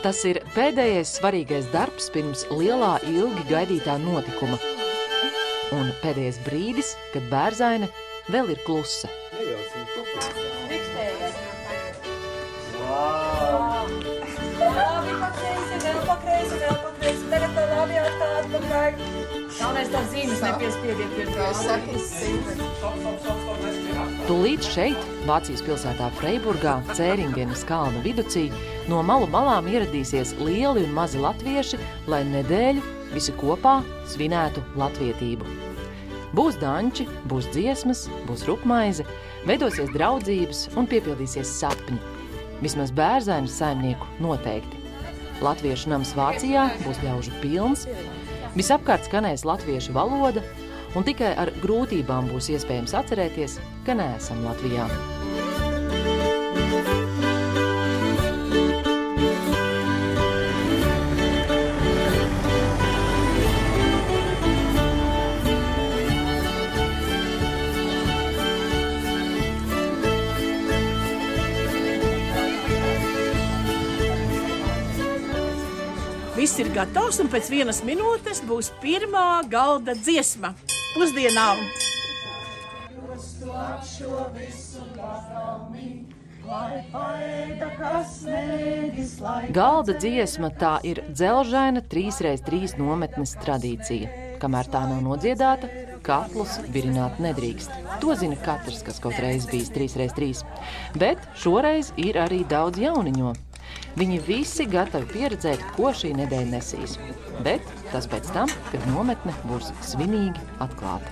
Tas ir pēdējais svarīgais darbs pirms lielā, ilgi gaidītā notikuma. Un pēdējais brīdis, kad bērzaine vēl ir klusa. Galvenais tās zīmes nepiespiediet pie tā. Tūlīt šeit, Vācijas pilsētā Freiburgā, Cēringenes kalna viducī, no malu malām ieradīsies lieli un mazi latvieši, lai nedēļu visi kopā svinētu latvietību. Būs danči, būs dziesmas, būs rupmaize, veidosies draudzības un piepildīsies sapņi. Vismaz bērzainu saimnieku noteikti. Latviešu nams Vācijā būs ļaužu pilns, visapkārt skanēs latviešu valoda, un tikai ar grūtībām būs iespējams atcerēties, ka neesam Latvijā. Gatavs, un pēc vienas minūtes būs pirmā galda dziesma pusdienām. Galda dziesma tā ir dzelžaina 3x3 nometnes tradīcija. Kamēr tā nav nodziedāta, katlus virināt nedrīkst. To zina katrs, kas kaut reiz bijis 3x3. Bet šoreiz ir arī daudz jauniņo. Viņi visi gatavi pieredzēt, ko šī nedēļa nesīs. Bet tas pēc tam, kad nometne būs svinīgi atklāta.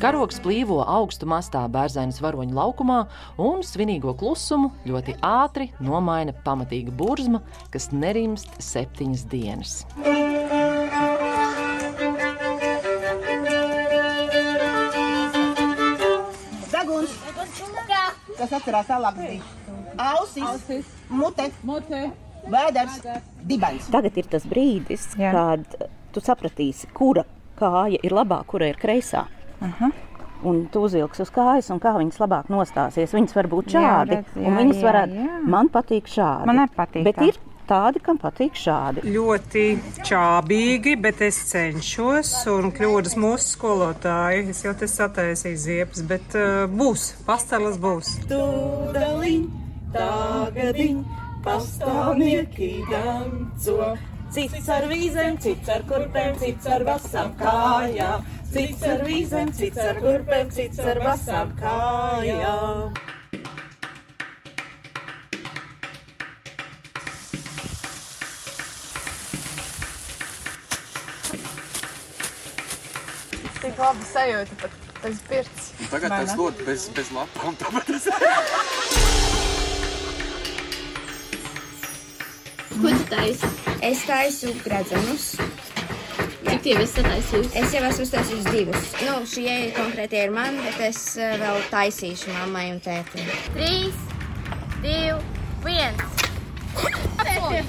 Karogs plīvo augstu mastā bērzainas varoņu laukumā, un svinīgo klusumu ļoti ātri nomaina pamatīga burzma, kas nerimst septiņas dienas. Deguns, kas atcerās tālāk bija ausis, mute, Motē. vēders, dibens. Tagad ir tas brīdis, Jā. kad tu sapratīsi, kura kāja ir labā, kura ir kreisā. Aha. Un tu uzvilksi uz kājas, un kā viņas labāk nostāsies. Viņas var būt Jā, šādi, redz, jā, un viņas jā, varētu. jā. Man patīk šādi. Man arī patīk Bet tā. ir tādi, kam patīk šādi. ļoti čābīgi, bet es cenšos un kļūdas mūsu skolotāji. Es jau te sataisīju ziepes, bet uh, būs, pastelas būs. Tūdaļiņ, tagadiņ, pastāvnieki danco. Cits ar vīzēm, cits ar kurpēm, cits ar vasām kājām. Cits ar vīzēm, cits ar kurpēm, cits ar vasām kājām. Tik labi sajūta pat pēc pirts. Tagad tas ļoti bez, bez lapām. Tāpēc es... Ko tu taisi? Es taisu gradzenus. Cik tie visi taisījusi? Es jau esmu uztaisījusi divus. Nu, šie konkrētie ir man, bet es eh, vēl taisīšu mammai un tētim. Trīs, divi, viens.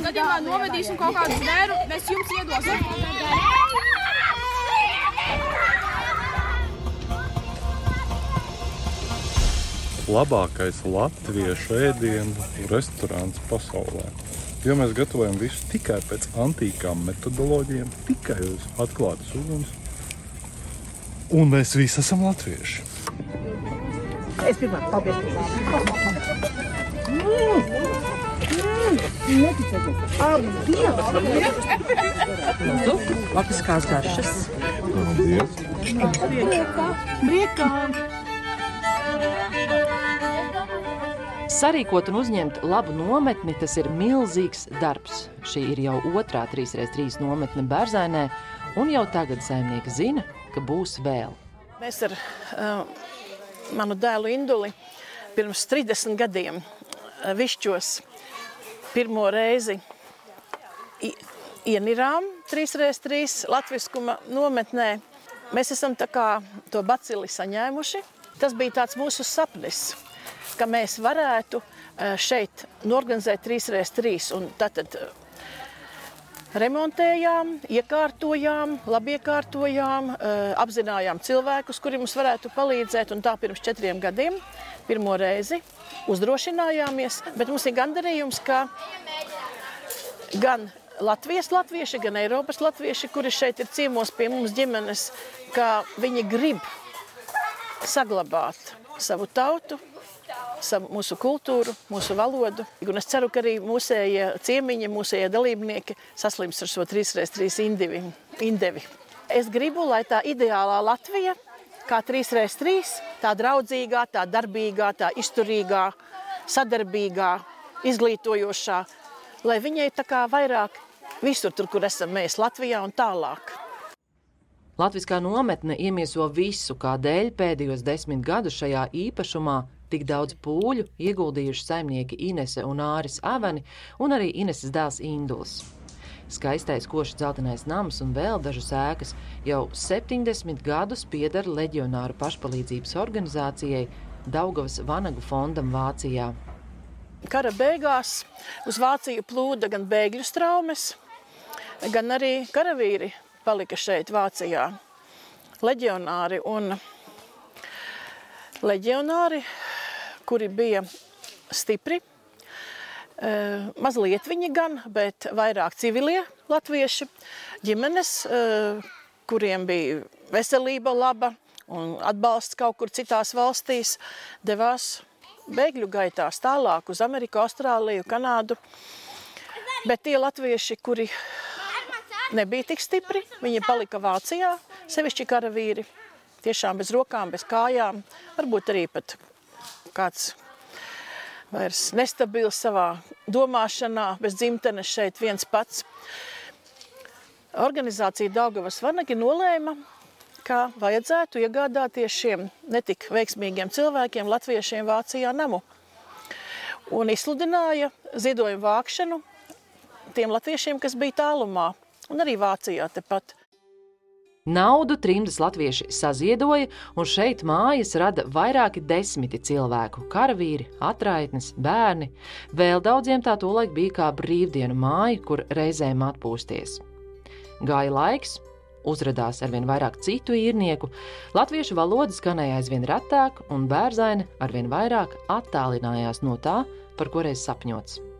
Gadījumā novedīsim kaut kādu zvēru, mēs jums iedosim. labākais latviešu ēdienu restorāns pasaulē. Jo mēs gatavojam visu tikai pēc antīkām metodoloģijām, tikai uz atklātas uguns. Un mēs visi esam latvieši. Es pirmā, paldies. Lapiskās garšas. Priekā! Sarīkot un uzņemt labu nometni, tas ir milzīgs darbs. Šī ir jau otrā 3x3 nometne Bērzainē, un jau tagad saimnieki zina, ka būs vēl. Mēs ar uh, manu dēlu Induli pirms 30 gadiem uh, višķos pirmo reizi ienirām 3x3 latviskuma nometnē. Mēs esam tā kā to bacili saņēmuši. Tas bija tāds mūsu sapnis, ka mēs varētu eh, šeit norganizēt 3x3. Un Tātad eh, remontējām, iekārtojām, labi iekārtojām, eh, apzinājām cilvēkus, kuri mums varētu palīdzēt. Un tā pirms četriem gadiem, pirmo reizi, uzdrošinājāmies. Bet mums ir gandarījums, ka gan Latvijas latvieši, gan Eiropas latvieši, kuri šeit ir ciemos pie mums ģimenes, ka viņi grib saglabāt savu tautu, savu, mūsu kultūru, mūsu valodu. Un es ceru, ka arī mūsējie ciemiņi, mūsējie dalībnieki saslims ar šo 3x3 indivi, indevi. Es gribu, lai tā ideālā Latvija, kā 3x3, tā draudzīgā, tā darbīgā, tā izturīgā, sadarbīgā, izglītojošā, lai viņai tā kā vairāk visur, tur, kur esam mēs, Latvijā un tālāk. Latviskā nometne iemieso visu, kādēļ pēdējos desmit gadus šajā īpašumā tik daudz pūļu ieguldījuši saimnieki Inese un Āris Avani un arī Ineses dēls Induls. Skaistais košs dzeltenais nams un vēl dažas ēkas jau 70 gadus pieder leģionāru pašpalīdzības organizācijai Daugavas Vanagu fondam Vācijā. Kara beigās uz Vāciju plūda gan bēgļu traumas, gan arī karavīri palika šeit, Vācijā. Leģionāri un leģionāri, kuri bija stipri, eh, mazliet viņi gan, bet vairāk civilie latvieši, ģimenes, eh, kuriem bija veselība laba un atbalsts kaut kur citās valstīs, devās bēgļu gaitās tālāk uz Ameriku, Austrāliju, Kanādu. Bet tie latvieši, kuri nebija tik stipri. Viņi palika Vācijā, sevišķi karavīri. Tiešām bez rokām, bez kājām. Varbūt arī pat kāds vairs nestabils savā domāšanā, bez dzimtenes šeit viens pats. Organizācija Daugavas Vanagi nolēma, ka vajadzētu iegādāties šiem netik veiksmīgiem cilvēkiem, latviešiem Vācijā namu. Un izsludināja ziedojumu vākšanu tiem latviešiem, kas bija tālumā un arī Vācijā tepat. Naudu trimdas latvieši saziedoja, un šeit mājas rada vairāki desmiti cilvēku - karavīri, atraitnes, bērni. Vēl daudziem tā tolaik bija kā brīvdienu māja, kur reizēm atpūsties. Gāja laiks, uzrādījās arvien vairāk citu īrnieku, latviešu valoda skanēja aizvien retāk, un bērzaini arvien vairāk attālinājās no tā, par ko reiz sapņots.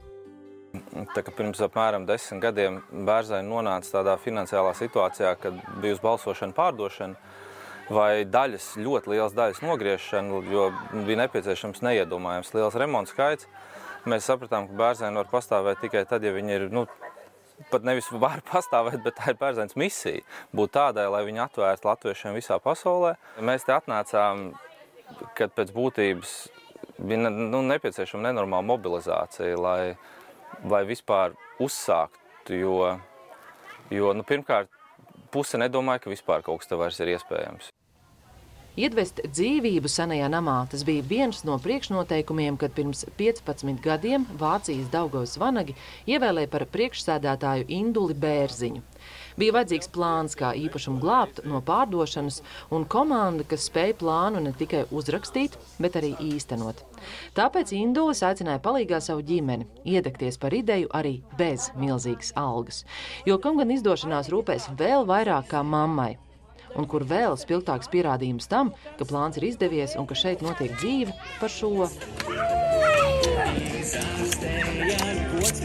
Tā, pirms apmēram desmit gadiem bērzaini nonāca tādā finansiālā situācijā, kad bija uz balsošanu pārdošana vai daļas, ļoti liels daļas nogriešana, jo bija nepieciešams neiedomājams liels remonts skaits. Mēs sapratām, ka bērzaini var pastāvēt tikai tad, ja viņi ir nu, pat nevis var pastāvēt, bet tā ir bērzains misija. Būt tādai, lai viņi atvērtu latviešiem visā pasaulē. Mēs te atnācām, kad pēc būtības bija nu, nepieciešama nenormāla mobilizācija, lai vai vispār uzsākt. Jo, jo nu, pirmkārt, puse nedomāja, ka vispār kaut kas te vairs ir iespējams. Iedvest dzīvību senajā namā tas bija viens no priekšnoteikumiem, kad pirms 15 gadiem Vācijas Daugavas vanagi ievēlēja par priekšsēdētāju Induli Bērziņu. Bija vajadzīgs plāns, kā īpašumu glābt no pārdošanas, un komanda, kas spēja plānu ne tikai uzrakstīt, bet arī īstenot. Tāpēc Indulis aicināja palīgā savu ģimeni, iedegties par ideju arī bez milzīgas algas, jo kam gan izdošanās rūpēs vēl vairāk kā mammai. Un kur vēl spilgtāks pierādījums tam, ka plāns ir izdevies un ka šeit notiek dzīve par šo. Gods,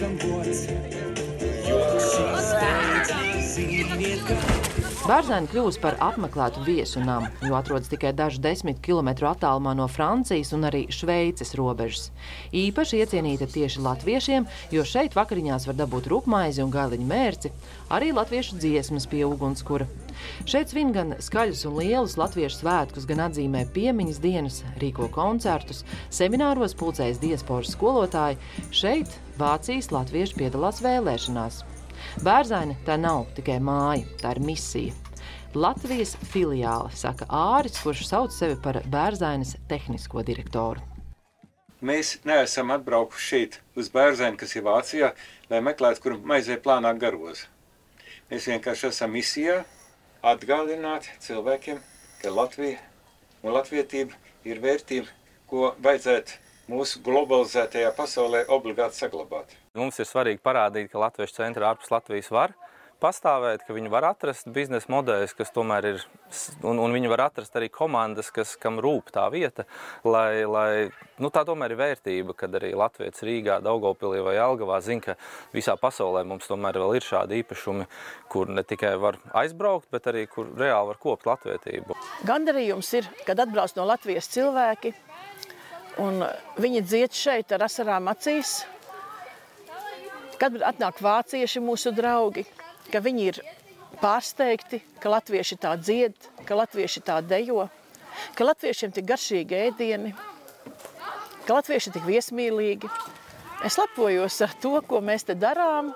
gods, Bārzēni kļūst par apmeklētu viesu namu, jo atrodas tikai dažu desmit kilometru attālumā no Francijas un arī Šveices robežas. Īpaši iecienīta tieši latviešiem, jo šeit vakariņās var dabūt rupmaizi un gailiņu mērci, arī latviešu dziesmas pie ugunskura. Šeit svin gan skaļus un lielus latviešu svētkus, gan atzīmē piemiņas dienas, rīko koncertus, semināros pulcējas diasporas skolotāji. Šeit Vācijas latvieši piedalās vēlēšanās. Bērzaini tā nav tikai māja, tā ir misija. Latvijas filiāle, saka Āris, kurš sauc sevi par bērzainas tehnisko direktoru. Mēs neesam atbraukuši šeit uz bērzaini, kas ir Vācijā, lai meklētu, kur maizē plānā garos. Mēs vienkārši esam misijā atgādināt cilvēkiem, ka Latvija un latvietība ir vērtība, ko vajadzētu mūsu globalizētajā pasaulē obligāti saglabāt. Mums ir svarīgi parādīt, ka Latvijas centra ārpus Latvijas var pastāvēt, ka viņi var atrast biznesa modeļus, kas tomēr ir, un, un viņi var atrast arī komandas, kas, kam rūp tā vieta, lai, lai nu, tā tomēr ir vērtība, kad arī Latvijas Rīgā, Daugavpilī vai Algavā zina, ka visā pasaulē mums tomēr vēl ir šādi īpašumi, kur ne tikai var aizbraukt, bet arī kur reāli var kopt latvietību. Gandarījums ir, kad atbrauc no Latvijas cilvēki, un viņi dzied šeit ar asarām acīs, kad atnāk vācieši mūsu draugi, ka viņi ir pārsteigti, ka latvieši tā dzied, ka latvieši tā dejo, ka latviešiem tik garšīgi ēdieni, ka latvieši tik viesmīlīgi. Es lepojos ar to, ko mēs te darām.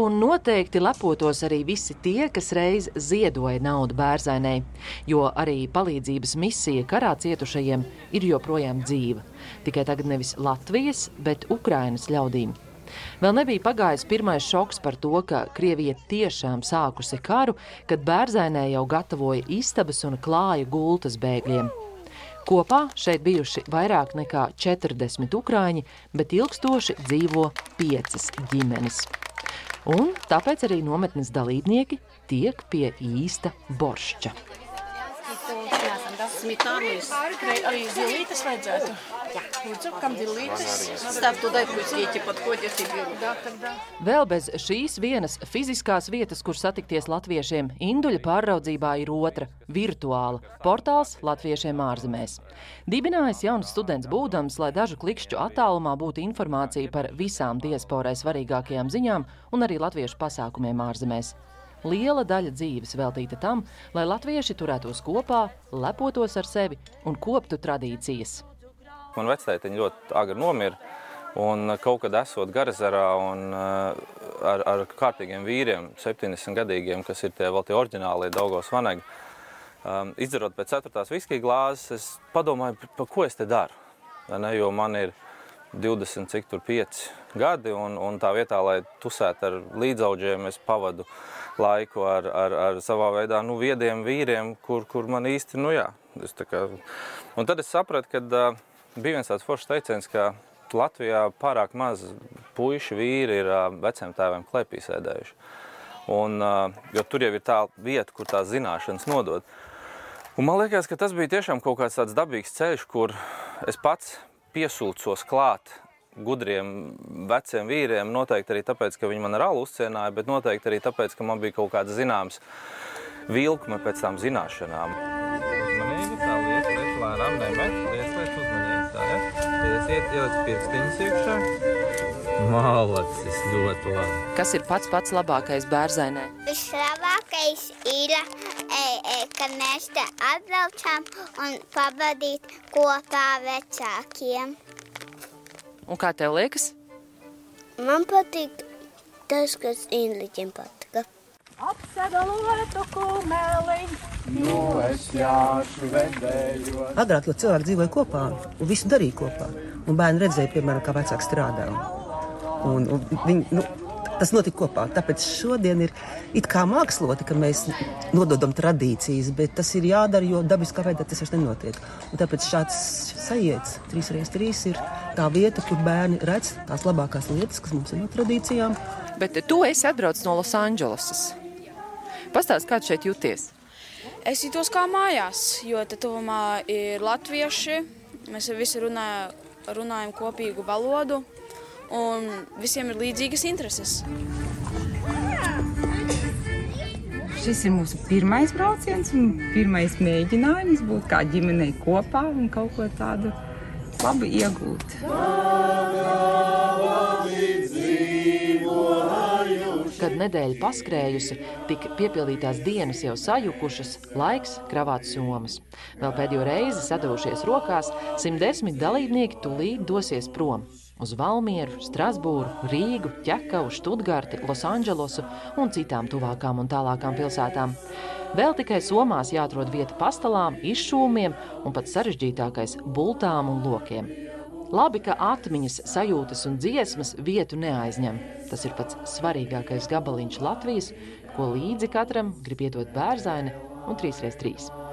Un noteikti lepotos arī visi tie, kas reiz ziedoja naudu bērzainai, jo arī palīdzības misija karā cietušajiem ir joprojām dzīva. Tikai tagad nevis Latvijas, bet Ukrainas ļaudīm. Vēl nebija pagājis pirmais šoks par to, ka Krievija tiešām sākusi karu, kad bērzainē jau gatavoja istabas un klāja gultas bēgļiem. Kopā šeit bijuši vairāk nekā 40 ukrāņi, bet ilgstoši dzīvo piecas ģimenes. Un tāpēc arī nometnes dalībnieki tiek pie īsta boršķa. Smitānu arī zilītes vajadzētu. Vēl bez šīs vienas fiziskās vietas, kur satikties latviešiem, Induļa pārraudzībā ir otra - virtuāla. Portāls latviešiem ārzemēs. Dibinājis jauns students būdams, lai dažu klikšķu attālumā būtu informācija par visām diasporai svarīgākajām ziņām un arī latviešu pasākumiem ārzemēs. Liela daļa dzīves veltīta tam, lai latvieši turētos kopā, lepotos ar sevi un koptu tradīcijas. Man vectētiņa ļoti agri nomira, un kaut kad esot Garazarā un uh, ar, ar kārtīgiem vīriem, 70 gadīgiem, kas ir tie vēl tie oriģinālie Daugavas vanagi, um, izdarot pēc ceturtās viskija glāzes, es padomāju, par ko es te daru, ne, jo man ir 20, cik tur 5 gadi, un, un tā vietā, lai tusētu ar līdzaudžiem, es pavadu laiku ar, ar, ar savā veidā nu, viediem vīriem, kur, kur man īsti, nu jā. Es kā... Un tad es sapratu, ka uh, bija viens tāds foršs teiciens, ka Latvijā pārāk maz puiši vīri ir veciem tēviem klēpī sēdējuši. Un, jo tur jau ir tā vieta, kur tās zināšanas nodod. Un man liekas, ka tas bija tiešām kaut kāds tāds dabīgs ceļš, kur es pats piesūcos klāt gudriem veciem vīriem. Noteikti arī tāpēc, ka viņi man ar alu uzcienāja, bet noteikti arī tāpēc, ka man bija kaut kāds zināms vilkme pēc tām zināšanām. Iesiet, ieliec pirkstiņus iekšā. Malacis, ļoti labi. Kas ir pats pats labākais bērzainē? Vislabākais ir, e, e, kad mēs te atbraucām un pavadīt kopā vecākiem. Un kā tev liekas? Man patīk tas, kas Inliķiem patika. Apsedalētu kumeliņu. Nu, es jāšu vedēju. Agrāk jau cilvēki dzīvoja kopā un visu darīja kopā. Un bērni redzēja, piemēram, kā vecāki strādā. Un, un viņi, nu, tas notika kopā. Tāpēc šodien ir it kā māksloti, ka mēs nododam tradīcijas, bet tas ir jādara, jo dabiskā veidā tas vairs nenotiek. Un tāpēc šāds sajiets 3x3 ir tā vieta, kur bērni redz tās labākās lietas, kas mums ir no tradīcijām. Bet tu esi atbraucis no Losandželosas. Pastāst, kā šeit jūties? Es jutos kā mājās, jo te tuvumā ir latvieši. Mēs visi runā, runājam kopīgu valodu, un visiem ir līdzīgas intereses. Šis ir mūsu pirmais brauciens un pirmais mēģinājums būt kā ģimenei kopā un kaut ko tādu labu iegūt. Kad nedēļa paskrējusi, tik piepildītās dienas jau sajukušas, laiks kravāt somas. Vēl pēdējo reizi sadavušies rokās, 110 dalībnieki tūlīt dosies prom. Uz Valmieru, Strasbūru, Rīgu, Ķekavu, Študgarti, Losandželosu un citām tuvākām un tālākām pilsētām. Vēl tikai somās jāatrod vieta pastalām, izšūmiem un pat sarežģītākais - bultām un lokiem. Labi, ka atmiņas, sajūtas un dziesmas vietu neaizņem. Tas ir pats svarīgākais gabaliņš Latvijas, ko līdzi katram grib iedot bērzaini un 3x3.